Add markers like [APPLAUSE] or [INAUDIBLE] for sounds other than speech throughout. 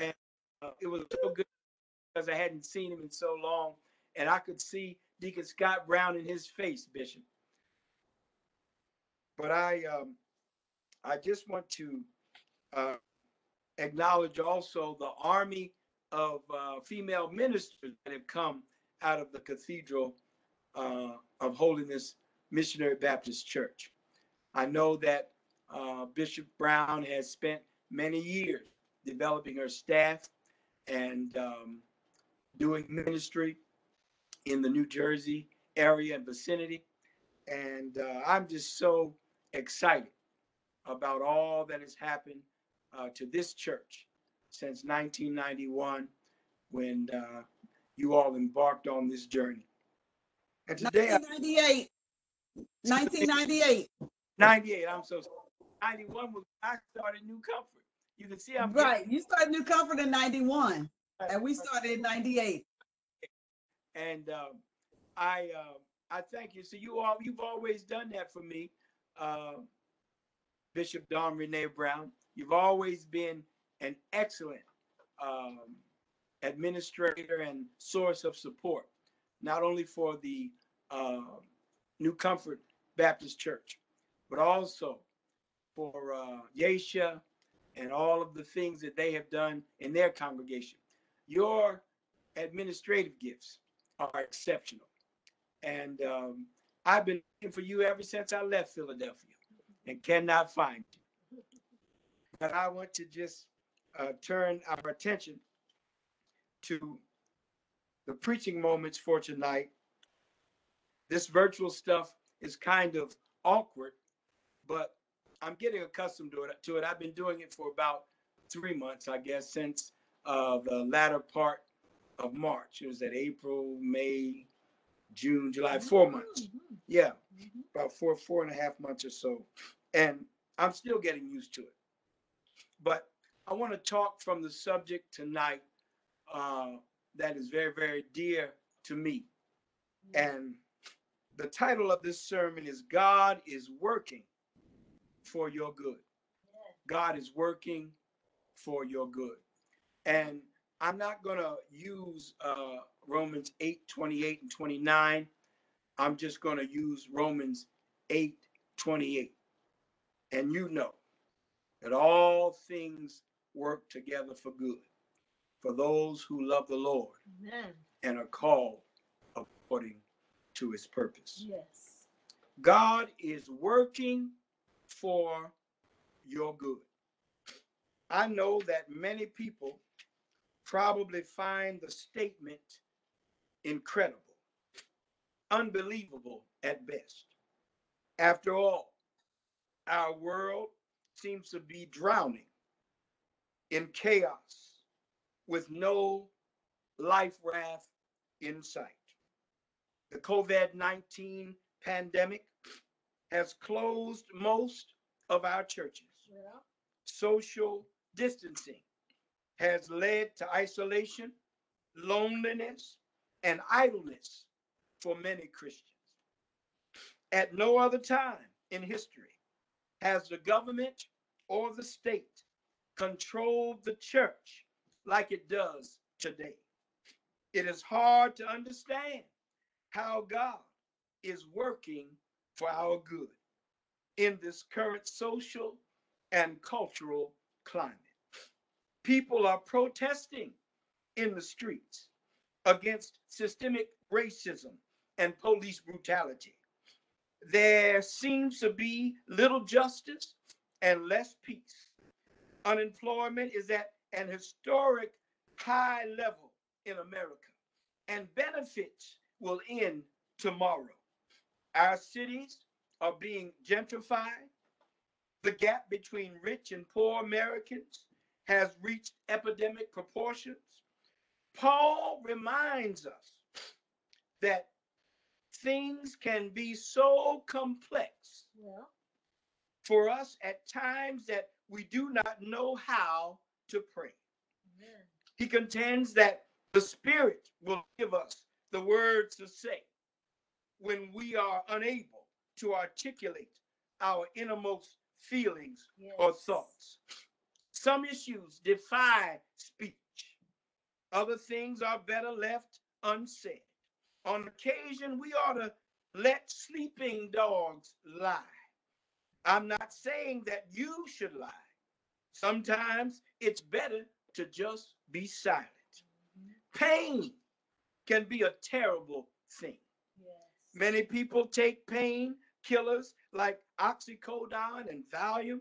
and uh, it was so good because I hadn't seen him in so long, and I could see Deacon Scott Brown in his face, Bishop. But I, um, I just want to uh, acknowledge also the army of uh, female ministers that have come out of the Cathedral uh, of Holiness Missionary Baptist Church. I know that uh, Bishop Brown has spent many years developing her staff and um, doing ministry in the New Jersey area and vicinity. And uh, I'm just so excited about all that has happened uh, to this church since 1991 when uh, you all embarked on this journey. And today, 1998. 1998. 98, I'm so sorry. 91 was I started New Comfort. You can see I'm getting- Right. You started New Comfort in 91, and we started in 98. and um, I uh, I thank you. So you all you've always done that for me, uh, Bishop Dawn Renee Brown. You've always been an excellent um, administrator and source of support, not only for the uh, New Comfort Baptist Church, but also for uh, Yesha and all of the things that they have done in their congregation. Your administrative gifts are exceptional. And um, I've been looking for you ever since I left Philadelphia and cannot find you. But I want to just uh, turn our attention to the preaching moments for tonight. This virtual stuff is kind of awkward, but I'm getting accustomed to it. To it, I've been doing it for about three months, I guess, since uh, the latter part of March. It was at April, May, June, July, four months. Yeah, about four, four and a half months or so. And I'm still getting used to it. But I want to talk from the subject tonight uh, that is very, very dear to me. And the title of this sermon is God is Working for Your Good. God is working for your good. And I'm not going to use uh, Romans 8 28 and 29. I'm just going to use Romans 8 28. And you know that all things work together for good for those who love the Lord Amen. and are called according to his purpose. Yes. God is working for your good. I know that many people probably find the statement incredible, unbelievable at best. After all, our world seems to be drowning in chaos with no life raft in sight. The COVID 19 pandemic has closed most of our churches. Yeah. Social distancing has led to isolation, loneliness, and idleness for many Christians. At no other time in history has the government or the state controlled the church like it does today. It is hard to understand how God is working for our good in this current social and cultural climate. People are protesting in the streets against systemic racism and police brutality. There seems to be little justice and less peace. Unemployment is at an historic high level in America, and benefits will end tomorrow. Our cities are being gentrified. The gap between rich and poor Americans has reached epidemic proportions. Paul reminds us that things can be so complex Yeah. for us at times that we do not know how to pray. Amen. He contends that the Spirit will give us the words to say when we are unable to articulate our innermost feelings or thoughts. Some issues defy speech. Other things are better left unsaid. On occasion, we ought to let sleeping dogs lie. I'm not saying that you should lie. Sometimes it's better to just be silent. Mm-hmm. Pain can be a terrible thing. Many people take pain killers like oxycodone and Valium.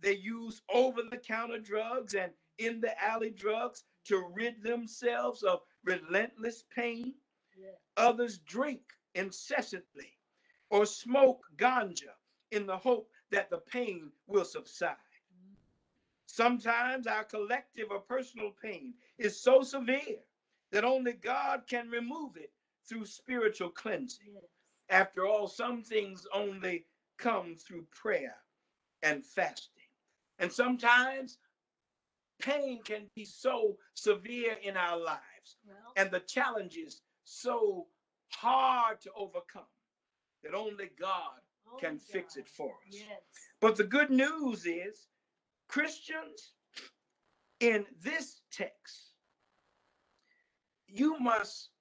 They use over the counter drugs and in the alley drugs to rid themselves of relentless pain. Yes. Others drink incessantly or smoke ganja in the hope that the pain will subside. Sometimes our collective or personal pain is so severe that only God can remove it through spiritual cleansing. Yes. After all, some things only come through prayer and fasting. And sometimes pain can be so severe in our lives Well, and the challenges so hard to overcome that only God oh can fix it for us. Yes. But the good news is, Christians, in this text, you must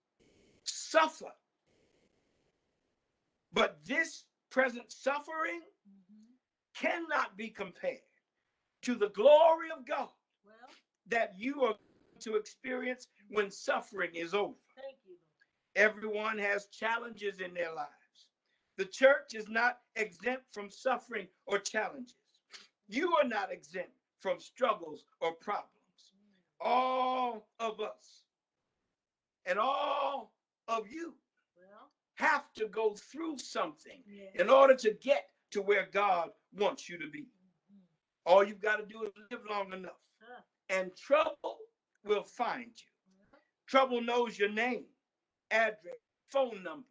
suffer. But this present suffering Mhm. cannot be compared to the glory of God Well, that you are to experience when suffering is over. thank you. Everyone has challenges in their lives. The church is not exempt from suffering or challenges. You are not exempt from struggles or problems. All of us and all of you Well, have to go through something yes. in order to get to where God wants you to be. Mhm. All you've got to do is live long enough, Huh. and trouble will find you. Trouble knows your name, address, phone number,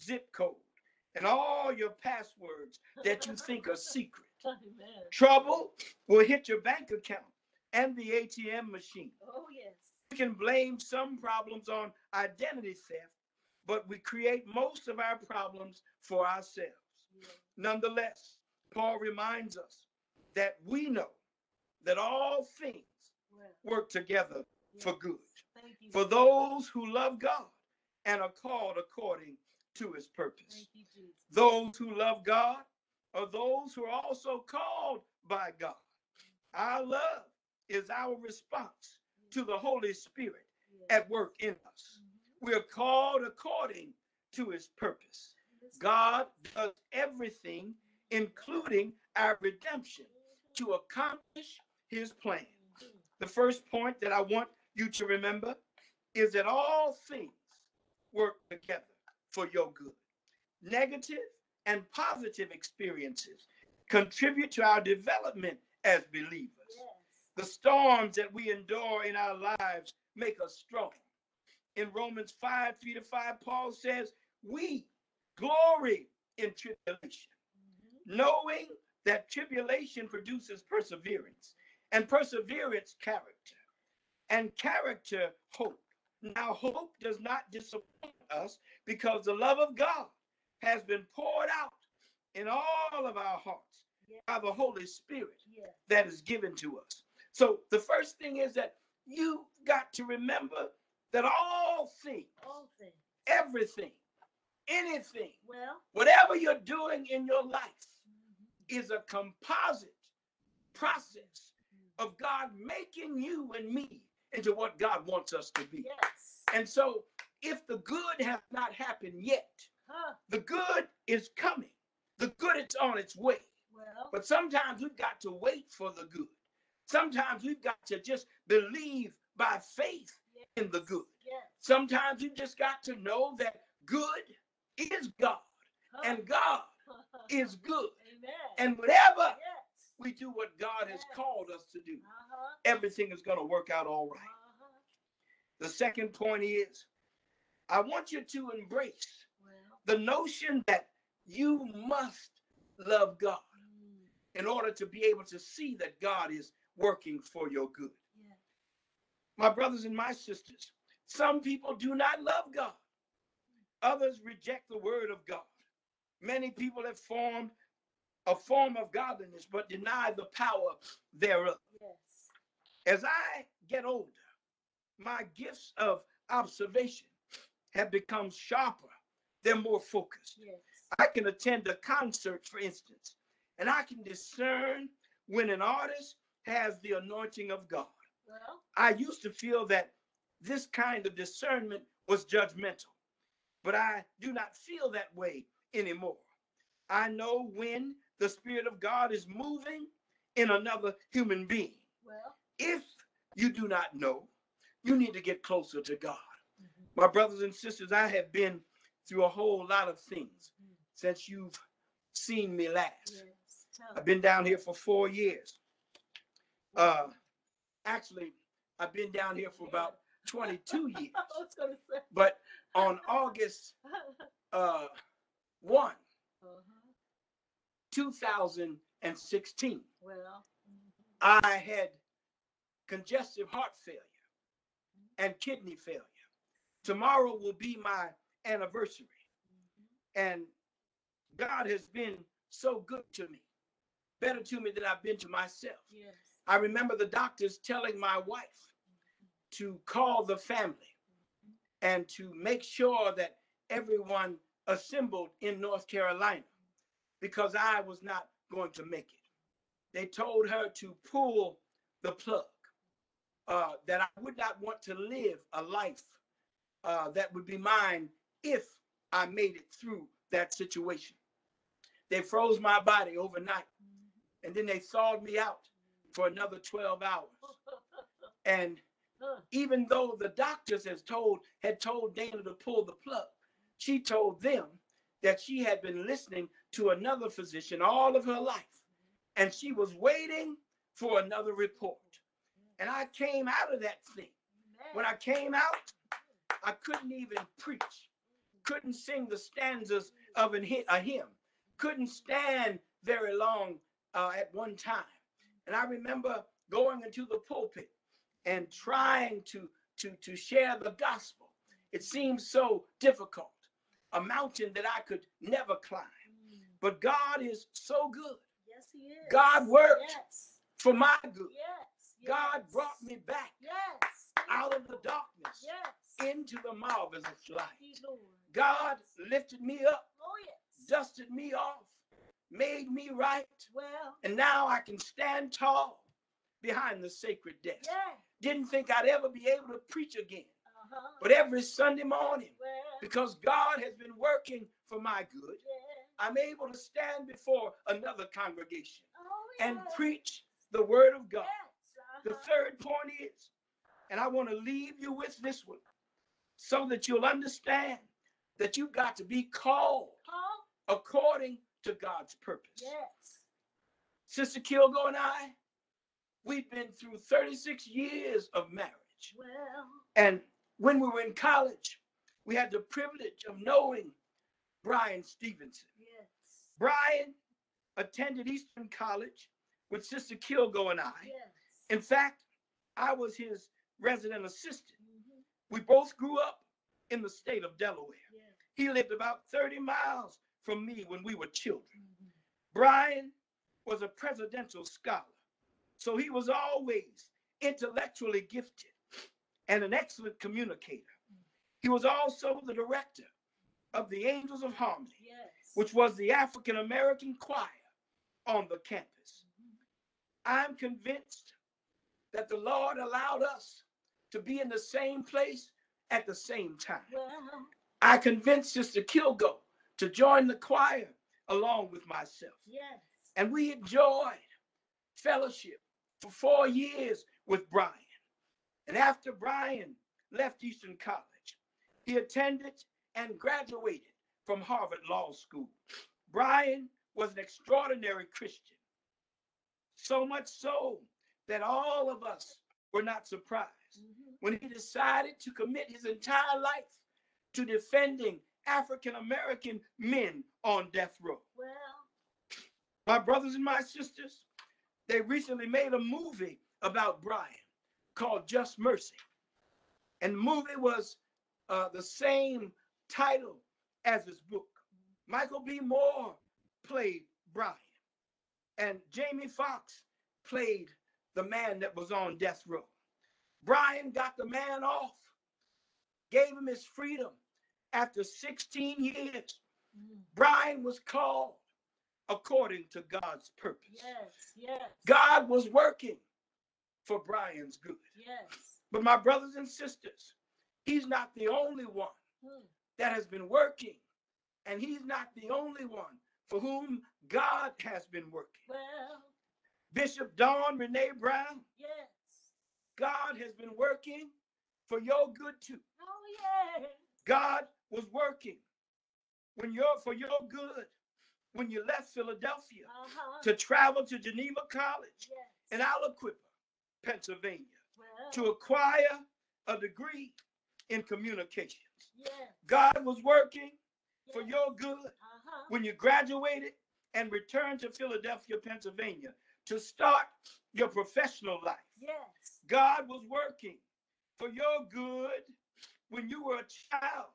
zip code, and all your passwords that you [LAUGHS] think are secret. Amen. Trouble will hit your bank account and the ATM machine. Oh, yes. You can blame some problems on identity theft, but we create most of our problems for ourselves. Nonetheless, Paul reminds us that we know that all things work together for good you. for those who love God and are called according to his purpose. You. Those who love God are those who are also called by God. Our love is our response to the Holy Spirit at work in us. We are called according to his purpose. God does everything, including our redemption, to accomplish his plan. The first point that I want you to remember is that all things work together for your good. Negative and positive experiences contribute to our development as believers. Yes. The storms that we endure in our lives make us strong. In Romans 5 3 to 5, Paul says, We glory in tribulation Mhm. knowing that tribulation produces perseverance, and perseverance, character, and character, hope. Now, hope does not disappoint us because the love of God has been poured out in all of our hearts Yeah. by the Holy Spirit Yes. that is given to us. So, the first thing is that you've got to remember that all things, All things. everything, anything, Well, whatever you're doing in your life, mhm. is a composite process of God making you and me into what God wants us to be. yes. And so, if the good has not happened yet, Huh. the good is coming. The good is on its way. Well, But sometimes we've got to wait for the good. Sometimes we've got to just believe by faith in the good. yes. Sometimes you just got to know that good is God Huh. and God [LAUGHS] is good. Amen. And whatever yes. we do what God has called us to do, Uh-huh. everything is going to work out all right. Uh-huh. The second point is I want you to embrace Well, the notion that you must love God mm, in order to be able to see that God is working for your good. My brothers and my sisters, some people do not love God, others reject the word of God. Many people have formed a form of godliness but deny the power thereof. Yes. As I get older, my gifts of observation have become sharper. They're more focused. Yes. I can attend a concert, for instance, and I can discern when an artist has the anointing of God. Well, I used to feel that this kind of discernment was judgmental, but I do not feel that way anymore. I know when the Spirit of God is moving in another human being. well. If you do not know, you need to get closer to God. mhm, My brothers and sisters, I have been through a whole lot of things since you've seen me last. Yes. I've been down here for four years. Uh, actually, I've been down here for about [LAUGHS] 22 years. I was gonna say. But on August uh, 1, Uh-huh. 2016, Well. I had congestive heart failure and kidney failure. Tomorrow will be my anniversary. mhm. And God has been so good to me, better to me than I've been to myself. Yes. I remember the doctors telling my wife to call the family and to make sure that everyone assembled in North Carolina because I was not going to make it. They told her to pull the plug, uh, that I would not want to live a life uh, that would be mine if I made it through that situation. They froze my body overnight and then they thawed me out for another 12 hours. [LAUGHS] And even though the doctors has told had told Dana to pull the plug, she told them that she had been listening to another physician all of her life, and she was waiting for another report. And I came out of that thing. When I came out, I couldn't even preach, couldn't sing the stanzas of a hymn, couldn't stand very long uh, at one time. And I remember going into the pulpit and trying to, to, to share the gospel. It seemed so difficult, a mountain that I could never climb. Mm. But God is so good. Yes, he is. God worked Yes. for my good. Yes. God brought me back Yes. out of the darkness Yes. into the marvelous light. Thank you, Lord. God lifted me up, Oh yes. dusted me off, made me right, Well. and now I can stand tall behind the sacred desk. Yeah. Didn't think I'd ever be able to preach again, Uh-huh. but every Sunday morning, well. because God has been working for my good, Yeah. I'm able to stand before another congregation Oh and preach the word of God. Yes. The uh-huh. third point is, and I want to leave you with this one so that you'll understand that you've got to be called Huh? according to God's purpose. Yes. Sister Kilgo and I, we've been through 36 years of marriage. Well. And when we were in college, we had the privilege of knowing Bryan Stevenson. Yes. Bryan attended Eastern College with Sister Kilgo and I. Yes. In fact, I was his resident assistant. Mhm. We both grew up in the state of Delaware. Yeah. He lived about 30 miles from me when we were children. Mhm. Bryan was a presidential scholar, so he was always intellectually gifted and an excellent communicator. He was also the director of the Angels of Harmony, Yes. which was the African American choir on the campus. Mhm. I'm convinced that the Lord allowed us to be in the same place at the same time. Well. I convinced Sister Kilgo to join the choir along with myself. Yes. And we enjoyed fellowship for four years with Bryan. And after Bryan left Eastern College, he attended and graduated from Harvard Law School. Brian was an extraordinary Christian, so much so that all of us were not surprised Mhm. when he decided to commit his entire life to defending African American men on death row. Well. My brothers and my sisters, they recently made a movie about Bryan called Just Mercy. And the movie was uh, the same title as his book. Michael B. Moore played Bryan, and Jamie Foxx played the man that was on death row. Bryan got the man off, gave him his freedom after 16 years. Mm. Bryan was called according to God's purpose. Yes, yes. God was working for Bryan's good. Yes. But my brothers and sisters, he's not the only one Mm. that has been working, and he's not the only one for whom God has been working. Well, Bishop Dawn Renee Brown, yes. God has been working for your good too. Oh, yeah. God was working when you're for your good when you left Philadelphia Uh-huh. to travel to Geneva College yes. in Aliquippa, Pennsylvania, to acquire a degree in communications. yes. God was working for your good Uh-huh. when you graduated and returned to Philadelphia, Pennsylvania to start your professional life. Yes. God was working for your good when you were a child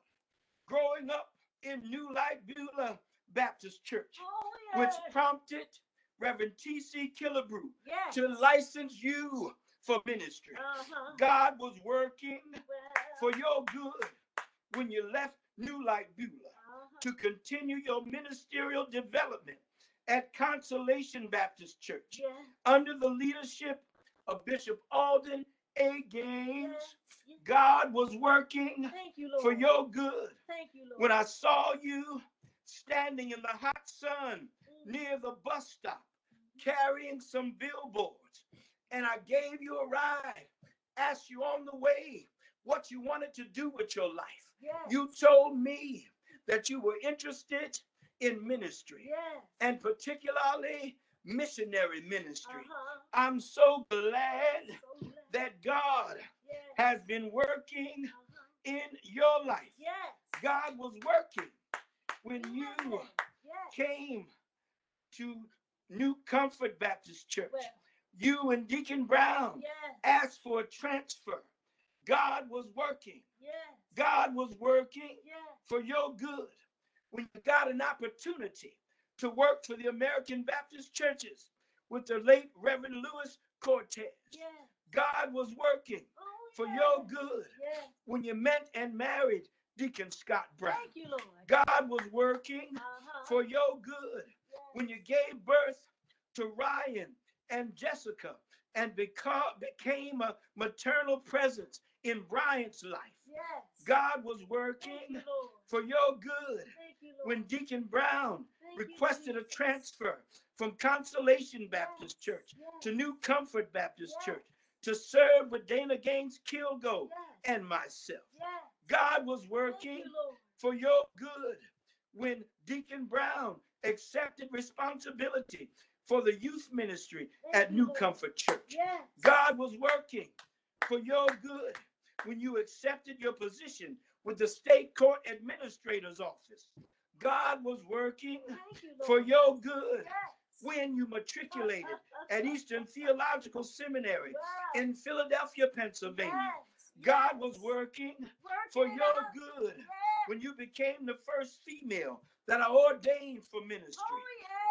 growing up in New Life Beulah Baptist Church, Oh, yeah. which prompted Reverend T.C. Killebrew yes. to license you for ministry. Uh-huh. God was working well, for your good when you left New Life Beulah uh-huh. to continue your ministerial development at Consolation Baptist Church Yeah. under the leadership of Bishop Alden A. Gaines. God was working you, for your good. Thank you, Lord. When I saw you standing in the hot sun Mm. near the bus stop carrying some billboards, and I gave you a ride, asked you on the way what you wanted to do with your life. Yes. You told me that you were interested in ministry Yes. and particularly missionary ministry. Uh-huh. I'm so glad So glad. that God Yes. has been working Uh-huh. in your life. Yes. God was working when you Yes. Came to New Comfort Baptist Church. Well, You and Deacon Brown asked for a transfer. God was working. God was working for your good when you got an opportunity to work for the American Baptist churches with the late Reverend Louis Cortez. God was working Oh, for your good Yes. when you met and married Deacon Scott Brown. Thank you, Lord. God was working Uh-huh. for your good Yes. when you gave birth to Ryan and Jessica and beca- became a maternal presence in Brian's life. Yes. God was working you, for your good Thank you, Lord. when Deacon Brown Thank you, requested a transfer from Consolation Baptist Church Yes. to New Comfort Baptist Yes. Church to serve with Dana Gaines Kilgo Yes. and myself. Yes. God was working you, for your good when Deacon Brown accepted responsibility for the youth ministry Thank at New Lord. Comfort Church. Yes. God was working for your good when you accepted your position with the state court administrator's office. God was working you, for your good Yes. When you matriculated at Eastern Theological Seminary in Philadelphia, Pennsylvania. God was working Work for your good when you became the first female that I ordained for ministry.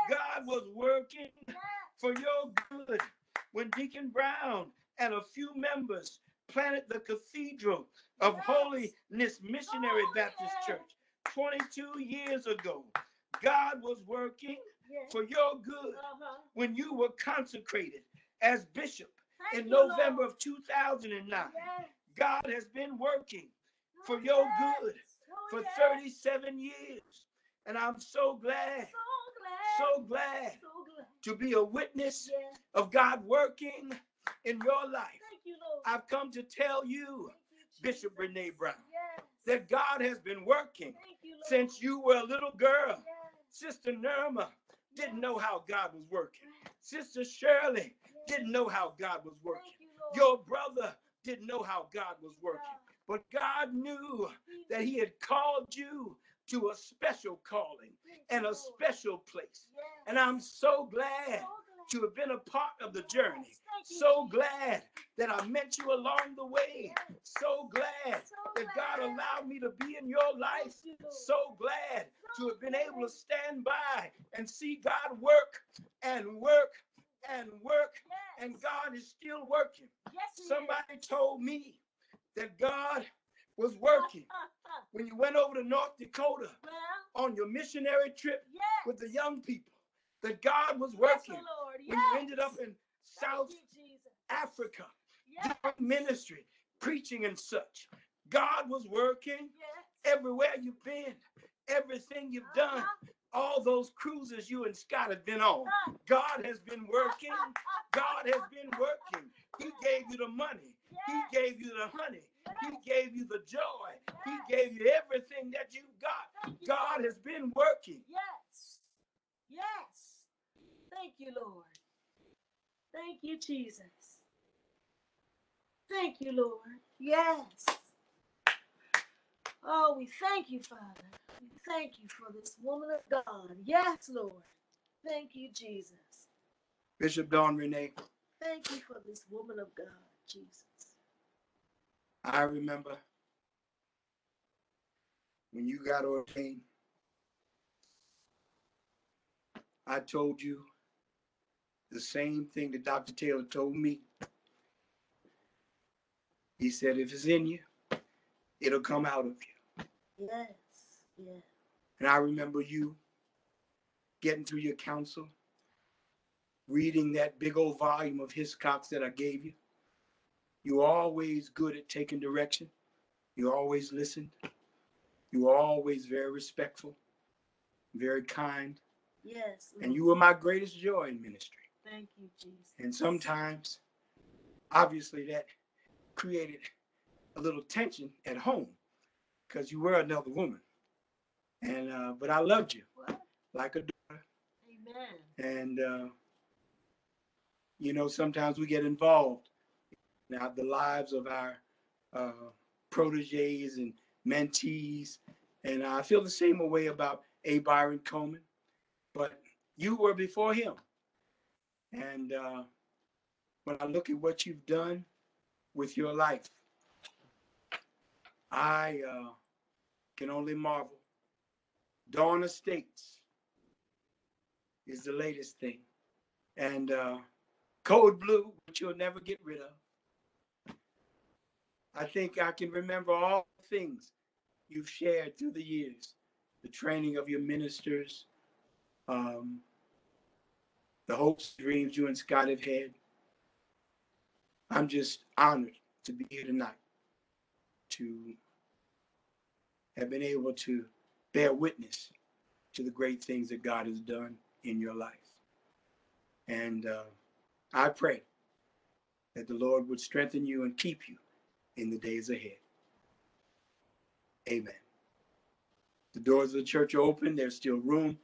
God was working for your good when Deacon Brown and a few members planted the Cathedral of. Holiness Missionary Oh, Baptist. Church 22 years ago. God was working Yes. for your good Uh-huh. when you were consecrated as bishop Thank in November Lord. of 2009. Yes. God has been working for Oh, your yes. good Oh, for yes. 37 years. And I'm so glad, So glad. so glad So glad. to be a witness of God working in your life. Thank you, Lord. I've come to tell you, you, Bishop Renee Brown, Yes. that God has been working you, since you were a little girl. Yes. Sister Nirma didn't know how God was working. Sister Shirley didn't know how God was working. Thank you, Lord. Your brother didn't know how God was working. But God knew that He had called you to a special calling and a special place. And I'm So glad. To have been a part of the journey. Yes. Thank you, So glad that I met you along the way. So glad that God allowed me to be in your life. Thank you, Lord. So glad to have been able to stand by and see God work and work and work, and God is still working. Yes, he is. Somebody told me that God was working [LAUGHS] when you went over to North Dakota on your missionary trip with the young people, that God was Yes, working Lord. when Yes. you ended up in South you, Jesus. Africa Yes. ministry, preaching and such. God was working Yes. everywhere you've been, everything you've done, Uh-huh. all those cruises you and Scott have been on. Uh, God has been working. God has been working. He gave you the money. He gave you the honey. He gave you the joy. He gave you everything that you've got. God Lord. has been working. Yes. Yes. Thank you, Lord. Thank you, Jesus. Thank you, Lord. Yes. Oh, we thank you, Father. We thank you for this woman of God. Yes, Lord. Thank you, Jesus. Bishop Dawn Renee, Thank you for this woman of God, Jesus. I remember when you got ordained, I told you the same thing that Dr. Taylor told me. He said, if it's in you, it'll come out of you. Yes. Yes. And I remember you getting through your counsel, reading that big old volume of Hiscox that I gave you. You were always good at taking direction. You always listened. You were always very respectful, very kind. Yes. And you were my greatest joy in ministry. Thank you, Jesus. And sometimes, obviously, that created a little tension at home because you were another woman. And uh, but I loved you What? like a daughter. Amen. And uh, you know, sometimes we get involved in the lives of our uh, proteges and mentees. And I feel the same way about A. Byron Coleman. But you were before him. And uh, when I look at what you've done with your life, I uh, can only marvel. Dawn Estates is the latest thing. And uh, Code Blue, which you'll never get rid of. I think I can remember all the things you've shared through the years the training of your ministers, um, the hopes, dreams you and Scott have had. I'm just honored to be here tonight to have been able to bear witness to the great things that God has done in your life. And uh, I pray that the Lord would strengthen you and keep you in the days ahead. Amen. The doors of the church are open. There's still room